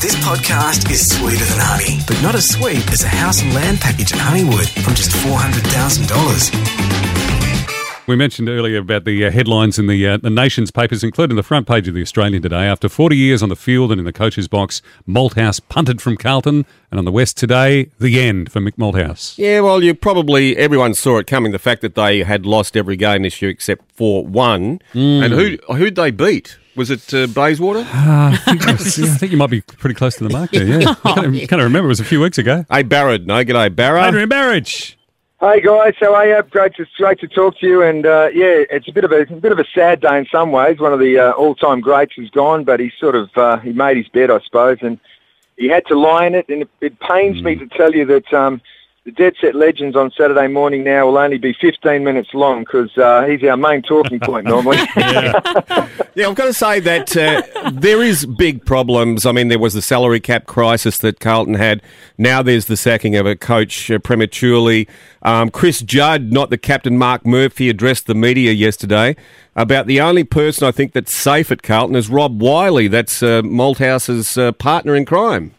This podcast is sweeter than honey, but not as sweet as a house and land package at Honeywood from just $400,000. We mentioned earlier about the uh, headlines in the uh, the nation's papers, including the front page of the Australian today. After 40 years on the field and in the coach's box, Malthouse punted from Carlton, and on the West today, the end for Mick Malthouse. Yeah, well, you probably everyone saw it coming. The fact that they had lost every game this year except for one, and who who'd they beat? Was it uh, Bayswater? Uh, I, think was- yeah, I think you might be pretty close to the mark there. Yeah, I can't, can't remember. It was a few weeks ago. Hey, Barrett. No, g'day, Barra. Adrian Barich. Hey guys, how are you? Great to great to talk to you. And uh, yeah, it's a bit of a, a bit of a sad day in some ways. One of the uh, all-time greats is gone, but he sort of uh, he made his bed, I suppose, and he had to lie in it. And it, it pains me to tell you that um, the Dead Set Legends on Saturday morning now will only be 15 minutes long because uh, he's our main talking point normally. Yeah, I've got to say that uh, there is big problems. I mean, there was the salary cap crisis that Carlton had. Now there's the sacking of a coach uh, prematurely. Um, Chris Judd, not the captain, Mark Murphy, addressed the media yesterday about the only person I think that's safe at Carlton is Rob Wiley. That's uh, Malthouse's uh, partner in crime.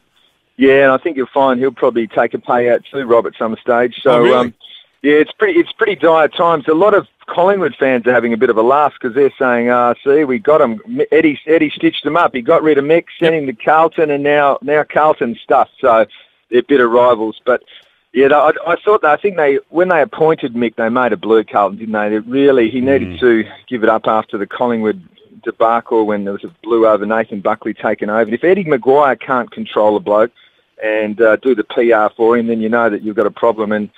Yeah, and I think you'll find he'll probably take a payout too, Rob, at some stage. So, Oh, really? um, yeah, it's pretty it's pretty dire times. A lot of Collingwood fans are having a bit of a laugh because they're saying, "Ah, see, we got him. Eddie Eddie stitched him up. He got rid of Mick, sent him to Carlton, and now now Carlton's stuff." So they're bitter rivals, but. Yeah, I, I thought that. I think they when they appointed Mick, they made a blue Carlton, didn't they? That really he needed to give it up after the Collingwood debacle when there was a blue over Nathan Buckley taken over. And if Eddie McGuire can't control a bloke and uh, do the PR for him, then you know that you've got a problem. And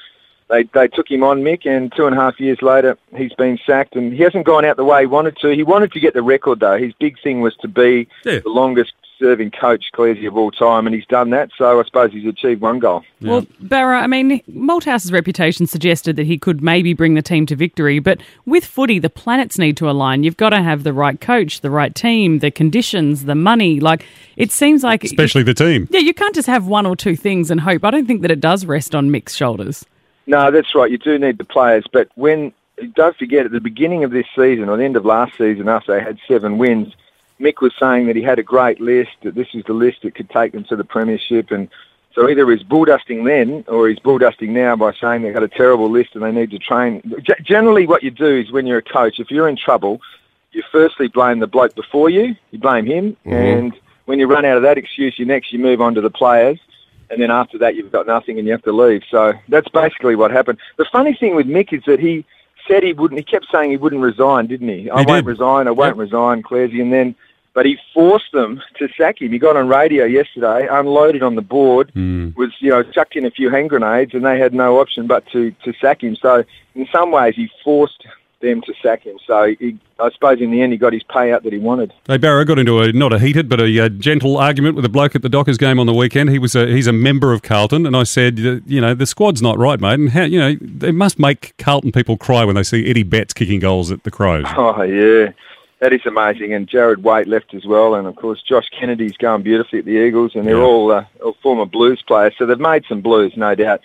they they took him on Mick, and two and a half years later, he's been sacked, and he hasn't gone out the way he wanted to. He wanted to get the record though. His big thing was to be Yeah. the longest serving coach, Cleary, of all time, and he's done that. So I suppose he's achieved one goal. Well, Barra, I mean, Malthouse's reputation suggested that he could maybe bring the team to victory, but with footy, the planets need to align. You've got to have the right coach, the right team, the conditions, the money. Like, it seems like. Especially the team. Yeah, you can't just have one or two things and hope. I don't think that it does rest on Mick's shoulders. No, that's right. You do need the players, but when don't forget at the beginning of this season, or the end of last season, after they had seven wins, Mick was saying that he had a great list. That this is the list that could take them to the premiership, and so either he's bulldusting then, or he's bulldusting now by saying they've got a terrible list and they need to train. G- generally, what you do is when you're a coach, if you're in trouble, you firstly blame the bloke before you. You blame him, mm-hmm. and when you run out of that excuse, you next you move on to the players and then after that you've got nothing and you have to leave. So that's basically what happened. The funny thing with Mick is that he said he wouldn't. He kept saying he wouldn't resign, didn't he? I He won't did. resign. I won't resign, Clairsy. And then, but he forced them to sack him. He got on radio yesterday, unloaded on the board, hmm. was you know chucked in a few hand grenades, and they had no option but to to sack him. So in some ways, he forced them to sack him. So he, I suppose in the end, he got his payout that he wanted. Hey Barra got into a not a heated but a, uh gentle argument with a bloke at the Dockers game on the weekend. He was a, he's a member of Carlton, and I said, uh, you know, the squad's not right, mate, and how you know they must make Carlton people cry when they see Eddie Betts kicking goals at the Crows. Oh yeah, that is amazing. And Jarrad Waite left as well, and of course Josh Kennedy's going beautifully at the Eagles, and they're Yeah. all, uh, all former Blues players, so they've made some Blues, no doubt.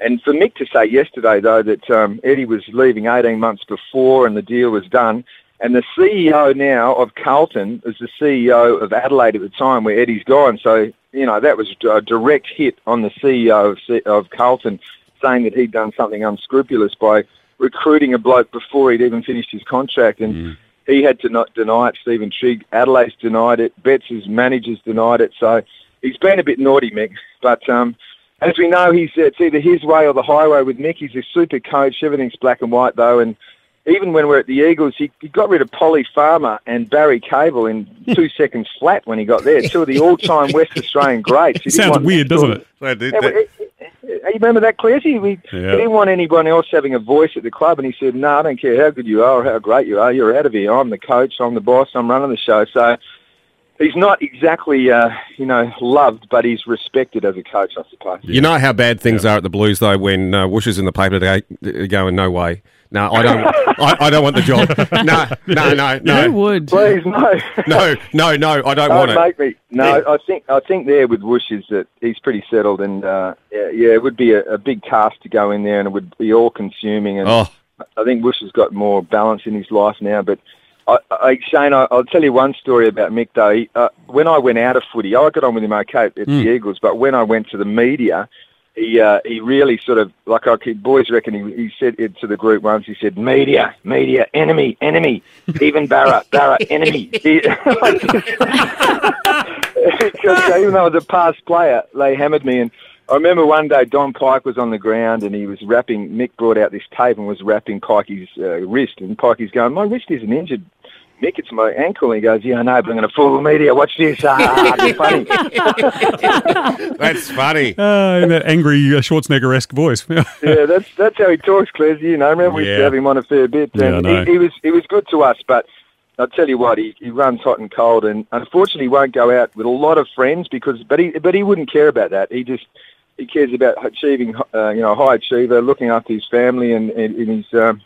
And for Mick to say yesterday though that um, Eddie was leaving 18 months before and the deal was done, and the CEO now of Carlton is the CEO of Adelaide at the time where Eddie's gone, so you know that was a direct hit on the CEO of, C- of Carlton, saying that he'd done something unscrupulous by recruiting a bloke before he'd even finished his contract, and he had to not deny it. Steven Trigg, Adelaide's denied it, Betts' managers denied it. So he's been a bit naughty, Mick. But um, as we know, he's it's either his way or the highway with Mick. He's a super coach. Everything's black and white though, and even when we're at the Eagles, he, he got rid of Polly Farmer and Barry Cable in two seconds flat when he got there. Two of the all-time West Australian greats. He Sounds weird, doesn't it? That- that- yeah, well, it- it- you remember that, Clairsy? We, Yeah. He didn't want anyone else having a voice at the club, and he said, "No, I don't care how good you are or how great you are. You're out of here. I'm the coach. I'm the boss. I'm running the show." So he's not exactly, uh, you know, loved, but he's respected as a coach, I suppose. You know how bad things are at the Blues though when uh, Woosh is in the paper today uh, going no way. No, I don't. I, I don't want the job. No, no, no, Who no, would? Please, no. no, no, no. I don't Don't want it. make me. No, I think I think there with Woosh is that he's pretty settled, and uh, yeah, yeah, it would be a, a big task to go in there, and it would be all consuming. And Oh, I think Woosh has got more balance in his life now, but I, I, Shane, I, I'll tell you one story about Mick though. He, uh, when I went out of footy, I got on with him okay at the Eagles, but when I went to the media, he uh, he really sort of like I could, boys reckon he, he said it to the group once. He said, "Media, media, enemy, enemy, even Barra, Barra, enemy." He, because even though I was a past player, they hammered me. And I remember one day Don Pyke was on the ground and he was wrapping. Mick brought out this tape and was wrapping Pikey's uh, wrist, and Pikey's going, "My wrist isn't injured." Mick, it's my ankle. And he goes, yeah, I know, but I'm going to fool the media. Watch this. Ah, it's funny. That's funny. Uh, in that angry uh, Schwarzenegger-esque voice. yeah, that's that's how he talks, Cles. You know, remember we used to have him on a fair bit. Yeah, I And know. he, he was he was good to us, but I'll tell you what, he, he runs hot and cold, and unfortunately, he won't go out with a lot of friends because, but he but he wouldn't care about that. He just he cares about achieving, uh, you know, a high achiever, looking after his family and, and, and his um,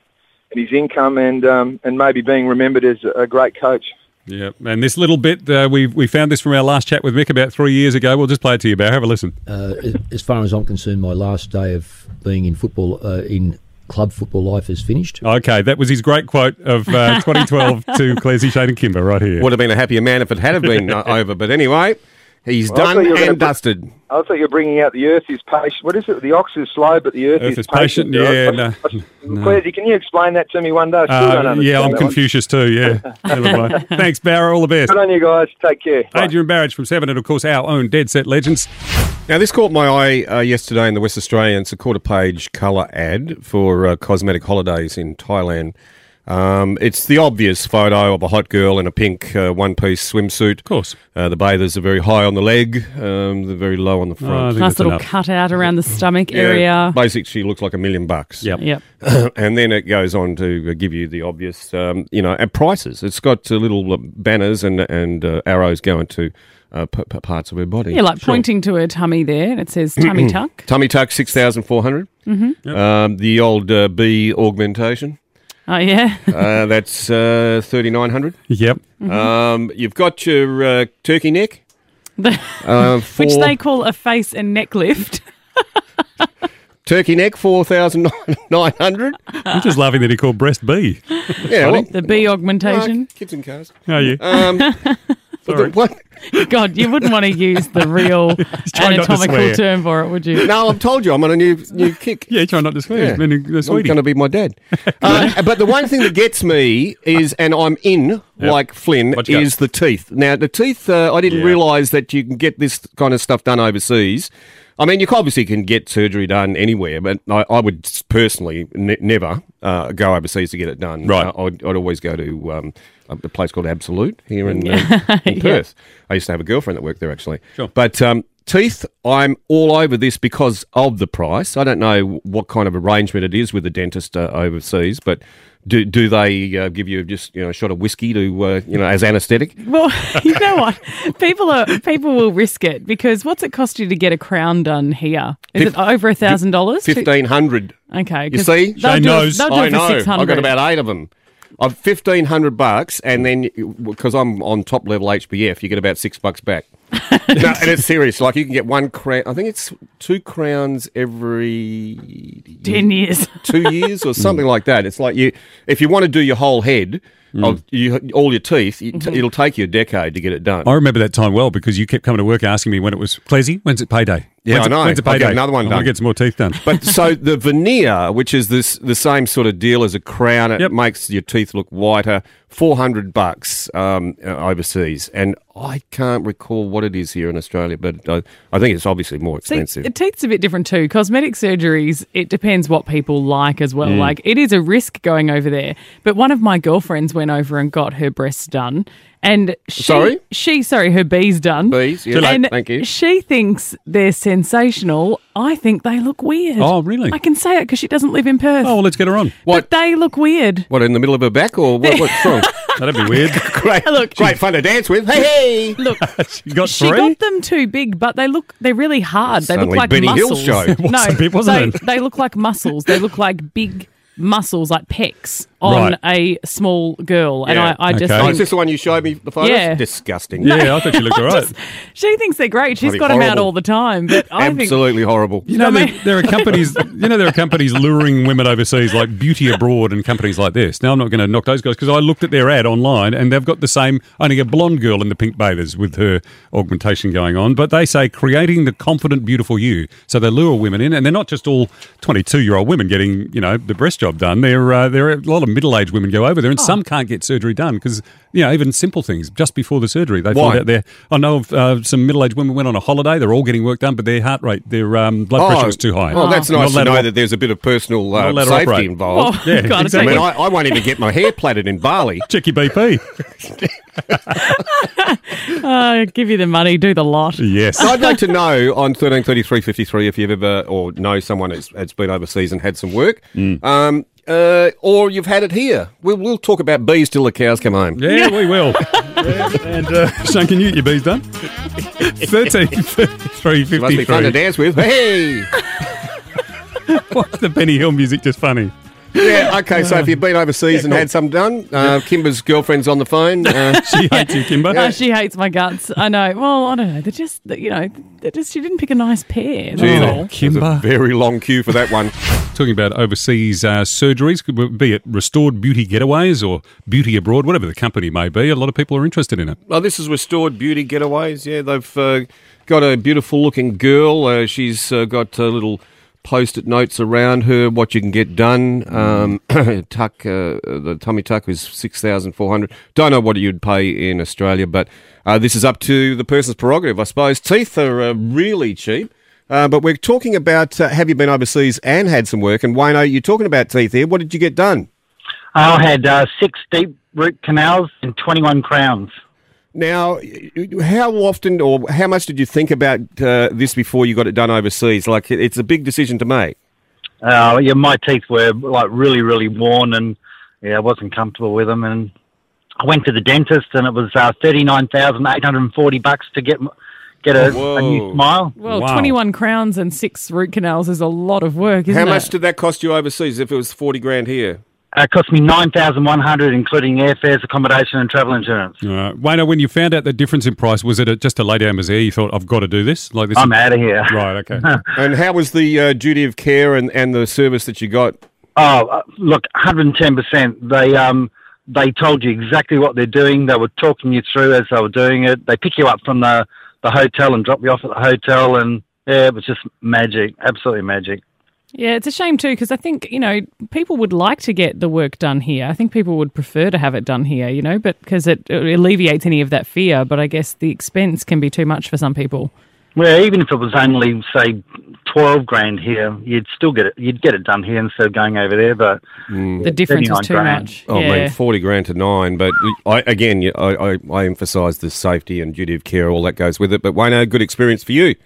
and his income, and um, and maybe being remembered as a, a great coach. yeah, and this little bit, uh, we we found this from our last chat with Mick about three years ago. We'll just play it to you, Barry. Have a listen. uh, as far as I'm concerned, my last day of being in football, uh, in club football life, is finished. Okay, that was his great quote of uh, 2012 to Clairsy, Shane and Kymba right here. Would have been a happier man if it had have been uh, over. But anyway, he's Well, done thought you were gonna and put- dusted. I thought you're bringing out the earth is patient. What is it? The ox is slow, but the earth, Earth is patient, patient. yeah, I- no, I- Clairsy, can you explain that to me one day? I still don't Uh, yeah, I'm that one. Confucius too. Yeah. Thanks, Barra. All the best. Good on you guys. Take care. Adrian Barich from Seven, and of course our own Dead Set Legends. Now, this caught my eye uh, yesterday in the West Australian. It's a quarter page colour ad for uh, cosmetic holidays in Thailand. Um, it's the obvious photo of a hot girl in a pink uh, one piece swimsuit. Of course. Uh, the bathers are very high on the leg, um, they're very low on the Oh, front. think Nice little enough. cutout around the stomach Yeah, area. Basically, she looks like a million bucks. Yep. Yep. and then it goes on to uh, give you the obvious, um, you know, and prices. It's got uh, little uh, banners and and uh, arrows going to uh, p- p- parts of her body. Yeah, like pointing to her tummy there, and it says tummy tuck. Tummy tuck six thousand four hundred. Mm-hmm. Um, the old uh, B augmentation. Oh yeah, Uh, that's uh, thirty nine hundred. Yep. Um, you've got your uh, turkey neck. Uh, for which they call a face and neck lift. turkey neck four thousand nine hundred. I'm just laughing that he called breast B. Yeah, well, The B augmentation. uh, kids and cars. How are you? Um, but Sorry. the, what? God, you wouldn't want to use the real trying not to anatomical term for it, would you? No, I've told you I'm on a new new kick. yeah, try not to swear. Yeah. It's been a, a I'm going to be my dad. Uh, but the one thing that gets me is, and I'm in like Flynn, What you got? is the teeth. Now, the teeth, uh, I didn't Yeah. realise that you can get this kind of stuff done overseas. I mean, you obviously can get surgery done anywhere, but I, I would personally ne- never uh, go overseas to get it done. Right. Uh, I'd, I'd always go to um, a place called Absolute here in, uh, in Yeah. Perth. I used to have a girlfriend that worked there actually. Sure. But um, teeth, I'm all over this because of the price. I don't know what kind of arrangement it is with the dentist uh, overseas, but do do they uh, give you just you know a shot of whiskey to uh, you know as anaesthetic? Well, you know what? People are people will risk it because what's it cost you to get a crown done here? Is Fif- it over a thousand dollars? Fifteen hundred. Okay, you see? they'll Shane do knows. It, do I it know. I have got about eight of them. I've fifteen hundred bucks, and then because I'm on top level HBF, you get about six bucks back. no, and it's serious. Like you can get one crown. I think it's two crowns every ten years. two years or something like that. It's like you, if you want to do your whole head Mm. of you, all your teeth, it, Mm-hmm. it'll take you a decade to get it done. I remember that time well because you kept coming to work asking me when it was Clesy, when's it payday? Yeah, when's I it, know. When's it I'll get payday? another one I want done. to get some more teeth done. But so the veneer, which is this the same sort of deal as a crown, it Yep. makes your teeth look whiter. Four hundred bucks um, uh, overseas, and I can't recall what it is here in Australia, but I, I think it's obviously more See, expensive. it teeth's a bit different too. Cosmetic surgeries, it depends what people like as Mm. well. Like it is a risk going over there. But one of my girlfriends went over and got her breasts done. And she, Sorry? she, sorry, her B's done. Bees, yeah, and thank you. She thinks they're sensational. I think they look weird. Oh, really? I can say it because she doesn't live in Perth. oh, well, let's get her on. What? But they look weird. What in the middle of her back, or what, what's wrong? That'd be weird. great, Look. great fun to dance with. Hey, hey. Look, you got she three? got them too big, but they look they're really hard. They Suddenly look like Benny Hill muscles. show. No, a bit, wasn't they, it? they look like muscles. They look like big muscles, like pecs. On Right. a small girl, and I, I just Okay. Oh, think is this the one you showed me the photos? Yeah. Disgusting. Yeah, I thought she looked all right. she thinks they're great. She's Bloody got them out all the time, but I think Absolutely horrible. You know, there, there are companies. You know, there are companies luring women overseas, like Beauty Abroad and companies like this. Now, I'm not going to knock those guys because I looked at their ad online, and they've got the same, only a blonde girl in the pink bathers with her augmentation going on. But they say creating the confident, beautiful you. So they lure women in, and they're not just all 22 year old women getting, you know, the breast job done. There, uh, there are a lot of middle aged women go over there, and Oh. some can't get surgery done because, you know, even simple things just before the surgery, they Why? find out they're. I know of uh, some middle aged women went on a holiday. They're all getting work done, but their heart rate, their um, blood pressure was too high. Oh, that's Not nice to know op- that there's a bit of personal uh, Not allowed to safety operate. involved. Oh, Yeah, God, I exactly. mean, I, I won't even get my hair plaited in Bali. Check your BP. uh, give you the money, do the lot. yes. So I'd like to know on thirteen thirty three fifty three if you've ever or know someone that's, that's been overseas and had some work, Mm. um, uh, or you've had it here. We'll, we'll talk about bees till the cows come home. Yeah, we will. Yeah, And uh, Sean, can you get your bees done? 13, 33, It must be fun to dance with. Hey, What's the Benny Hill music just funny? Yeah, okay. So if you've been overseas and had some done, uh, Kymba's girlfriend's on the phone. Uh, She hates you, Kymba. Oh, she hates my guts. I know. Well, I don't know. They're just, you know, they're just. She didn't pick a nice pair. That's Gee, all. there's a Kymba. very long queue for that one. Talking about overseas uh, surgeries, could be it restored beauty getaways or beauty abroad, whatever the company may be. A lot of people are interested in it. Oh, this is Restored Beauty Getaways. Yeah, they've uh, got a beautiful looking girl. Uh, she's uh, got a little post-it notes around her, what you can get done. Um, tuck, uh, the tummy tuck is 6400 Don't know what you'd pay in Australia, but uh, this is up to the person's prerogative, I suppose. Teeth are uh, really cheap. Uh, but we're talking about uh, have you been overseas and had some work? And Wayno, you're talking about teeth here. What did you get done? I had uh, six deep root canals and 21 crowns. Now, how often or how much did you think about uh, this before you got it done overseas? Like, it's a big decision to make. Uh, yeah, my teeth were like really, really worn, and yeah, I wasn't comfortable with them. And I went to the dentist, and it was uh, thirty nine thousand eight hundred and forty bucks to get get a, a new smile. Well, Wow. 21 crowns and six root canals is a lot of work, isn't How it? much did that cost you overseas if it was 40 grand here? Uh, it cost me nine thousand one hundred, including airfares, accommodation, and travel insurance. All right. Wayno, when you found out the difference in price, was it a, just a lay down misère? You thought, I've got to do this? Like this I'm is- out of here. Right, okay. And how was the uh, duty of care and, and the service that you got? Oh, uh, look, 110%. They um they told you exactly what they're doing. They were talking you through as they were doing it. They pick you up from the, the hotel and drop you off at the hotel, and yeah, it was just magic, absolutely magic. Yeah, it's a shame too because I think you know people would like to get the work done here. I think people would prefer to have it done here, you know, but because it, it alleviates any of that fear. But I guess the expense can be too much for some people. Well, even if it was only say twelve grand here, you'd still get it. You'd get it done here instead of going over there. But mm. The difference is too grand. much. Oh, yeah. man, 40 grand to nine. But I, again, I, I, I emphasise the safety and duty of care, all that goes with it. But Wayno, good experience for you.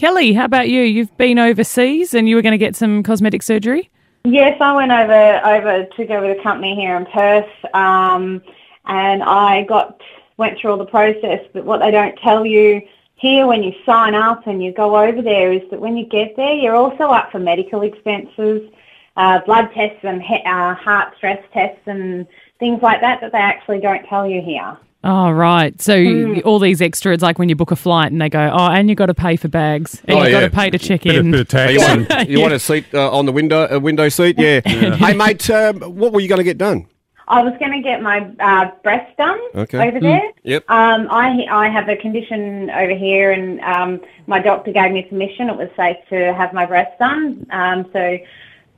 Kelly, how about you? You've been overseas and you were going to get some cosmetic surgery. Yes, I went over over to go with a company here in Perth, um, and I got went through all the process. But what they don't tell you here when you sign up and you go over there is that when you get there, you're also up for medical expenses, uh, blood tests and he- uh, heart stress tests and things like that that they actually don't tell you here. Oh, right. So Hmm. all these extra, it's like when you book a flight and they go, oh, and you got to pay for bags. And Oh, you got yeah. to pay to check Bit of, in. bit of tax. You want, you want a seat uh, on the window, a window seat? Yeah. Hey, mate, um, what were you going to get done? I was going to get my uh, breast done Okay. over there. Yep. Um, I I have a condition over here, and um, my doctor gave me permission. It was safe to have my breast done. Um, so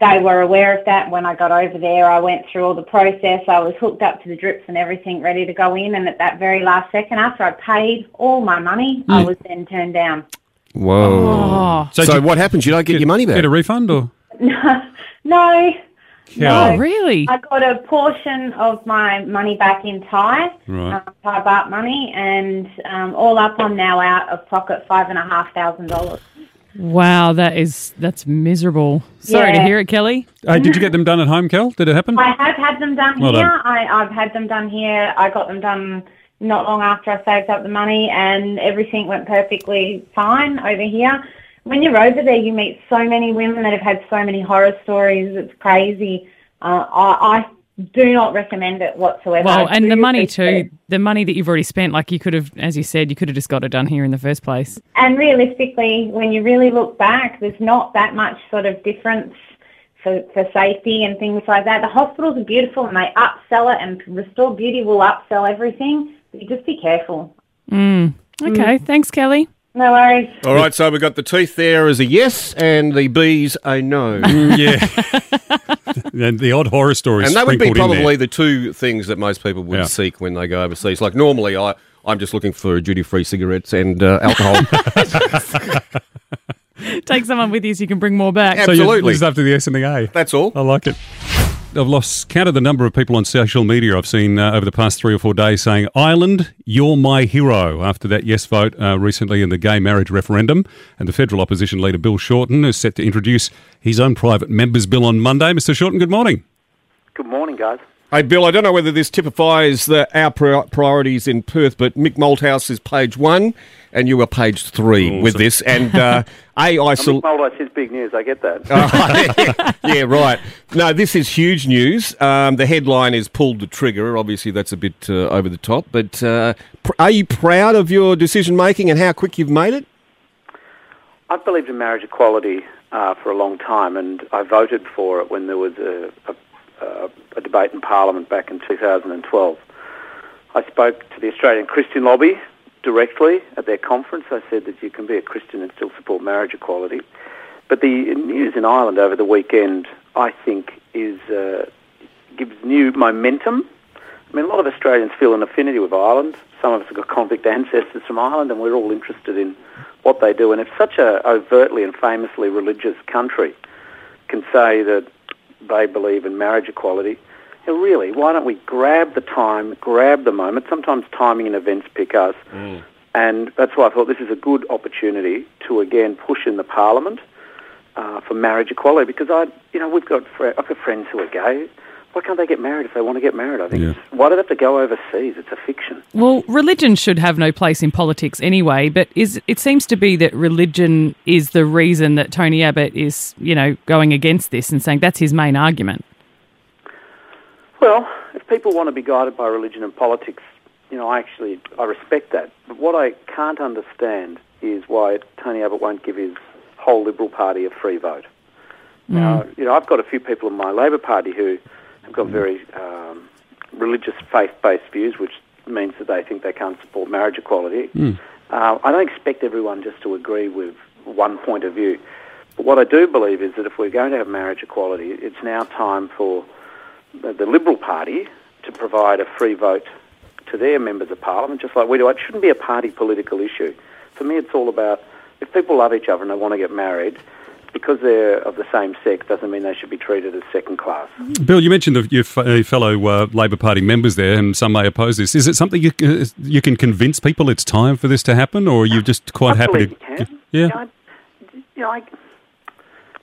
they were aware of that. When I got over there, I went through all the process. I was hooked up to the drips and everything, ready to go in. And at that very last second, after I paid all my money, I was then turned down. Whoa. Oh, So, did you what happens? You don't get your money back? Get a refund or? No. oh, really? I got a portion of my money back in Thai, Right. um, Thai baht money, and um, all up, I'm now out of pocket five and a half thousand dollars. Wow, that is that's miserable. Sorry to hear it, Kelly. Hey, did you get them done at home, Kel? Did it happen? I have had them done Well here. done. I, I've had them done here. I got them done not long after I saved up the money, and everything went perfectly fine over here. When you're over there, you meet so many women that have had so many horror stories. It's crazy. Uh, I, I do not recommend it whatsoever. Well, and the money too, the money that you've already spent, like you could have, as you said, you could have just got it done here in the first place. And realistically, when you really look back, there's not that much sort of difference for, for safety and things like that. The hospitals are beautiful and they upsell it, and Restore Beauty will upsell everything. But you just be careful. Mm. Okay, thanks, Kelly. No worries. All right, so we've got the teeth there as a yes and the bees a no. yeah. and the odd horror stories and that would be sprinkled in there. probably the two things that most people would Yeah. seek when they go overseas. Like normally, I, I'm just looking for duty-free cigarettes and uh, alcohol. Take someone with you so you can bring more back. So you're Absolutely. just after the S and the A. That's all. I like it. I've lost count of the number of people on social media I've seen uh, over the past three or four days saying, Ireland, you're my hero, after that yes vote uh, recently in the gay marriage referendum. And the federal opposition leader, Bill Shorten, is set to introduce his own private members bill on Monday. Mr. Shorten, good morning. Good morning, guys. Hey, Bill, I don't know whether this typifies the, our pri- priorities in Perth, but Mick Malthouse is page one and you are page three with this. And uh, A, I Mick sal- Mulder says big news. I get that. yeah, right. No, this is huge news. Um, the headline is pulled the trigger. Obviously, that's a bit uh, over the top. But uh, pr- are you proud of your decision making and how quick you've made it? I've believed in marriage equality uh, for a long time, and I voted for it when there was a, a, a, a debate in Parliament back in 2012. I spoke to the Australian Christian Lobby directly at their conference. I said that you can be a Christian and still support marriage equality. But the news in Ireland over the weekend, I think, is uh, gives new momentum. I mean, a lot of Australians feel an affinity with Ireland. Some of us have got convict ancestors from Ireland, and we're all interested in what they do. And if such a overtly and famously religious country can say that they believe in marriage equality, know, really, why don't we grab the time, grab the moment? Sometimes timing and events pick us. And that's why I thought this is a good opportunity to again push in the Parliament uh, for marriage equality because I, you know, we've got fr- I've got friends who are gay. Why can't they get married if they want to get married? I think. Yeah. Why do they have to go overseas? It's a fiction. Well, religion should have no place in politics anyway, but is it seems to be that religion is the reason that Tony Abbott is, you know, going against this and saying that's his main argument. Well, if people want to be guided by religion and politics, you know, I actually I respect that. But what I can't understand is why Tony Abbott won't give his whole Liberal Party a free vote. Now, mm. you know, I've got a few people in my Labor Party who have got very um, religious, faith-based views, which means that they think they can't support marriage equality. Uh, I don't expect everyone just to agree with one point of view. But what I do believe is that if we're going to have marriage equality, it's now time for the, the Liberal Party to provide a free vote to their members of Parliament, just like we do. It shouldn't be a party political issue. For me, it's all about if people love each other and they want to get married, because they're of the same sex doesn't mean they should be treated as second class. Bill, you mentioned the, your f- uh, fellow uh, Labor Party members there, and some may oppose this. Is it something you, uh, you can convince people it's time for this to happen, or are you just quite I happy believe to? you can. Yeah. You know, I, you know, I,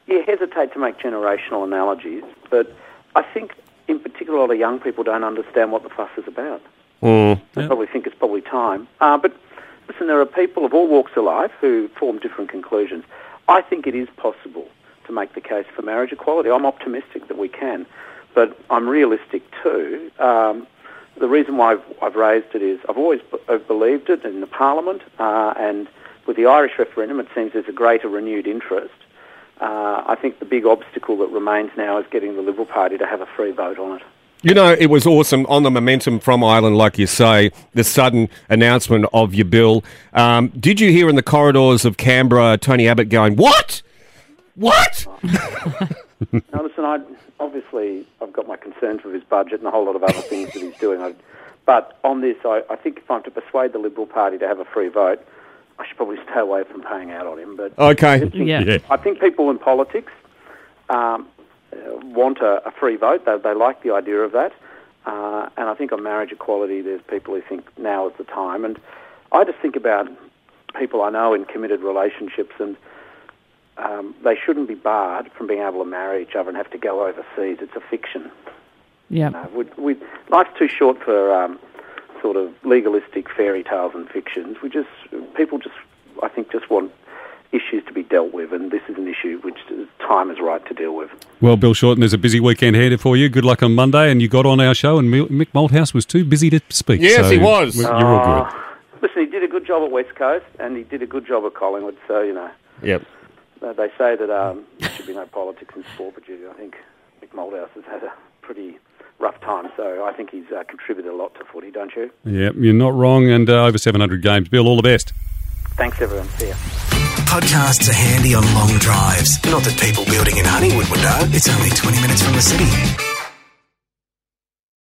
you hesitate to make generational analogies, but I think in particular a lot of young people don't understand what the fuss is about. Mm. They probably think it's probably time. Uh, but listen, there are people of all walks of life who form different conclusions. I think it is possible to make the case for marriage equality. I'm optimistic that we can, but I'm realistic too. Um, the reason why I've, I've raised it is I've always b- I've believed it in the Parliament, uh, and with the Irish referendum, it seems there's a greater renewed interest. Uh, I think the big obstacle that remains now is getting the Liberal Party to have a free vote on it. You know, it was awesome on the momentum from Ireland, like you say, the sudden announcement of your bill. Um, did you hear in the corridors of Canberra Tony Abbott going, What? What? Now, listen, I obviously I've got my concerns with his budget and a whole lot of other things that he's doing. I, but on this, I, I think if I'm to persuade the Liberal Party to have a free vote, I should probably stay away from paying out on him. But Okay. I think, Yeah. Yeah. I think people in politics um, want a, a free vote. They, they like the idea of that. Uh, and I think on marriage equality, there's people who think now is the time. And I just think about people I know in committed relationships, and um, they shouldn't be barred from being able to marry each other and have to go overseas. It's a fiction. Yeah. Uh, we, we, life's too short for um, sort of legalistic fairy tales and fictions. We just people just I think just want issues to be dealt with, and this is an issue which time is right to deal with. Well, Bill Shorten, there's a busy weekend ahead for you. Good luck on Monday, and you got on our show, and Mick Malthouse was too busy to speak. Yes, so he was. You're all good. Uh, Listen, he did a good job at West Coast, and he did a good job at Collingwood. So you know, Yep. they say that um, there should be no politics in sport, but I think Mick Malthouse has had a pretty rough time. So I think he's uh, contributed a lot to footy, don't you? Yeah, you're not wrong, and uh, over 700 games. Bill, all the best. Thanks, everyone. See ya. Podcasts are handy on long drives. Not that people building in Honeywood would know. It's only 20 minutes from the city.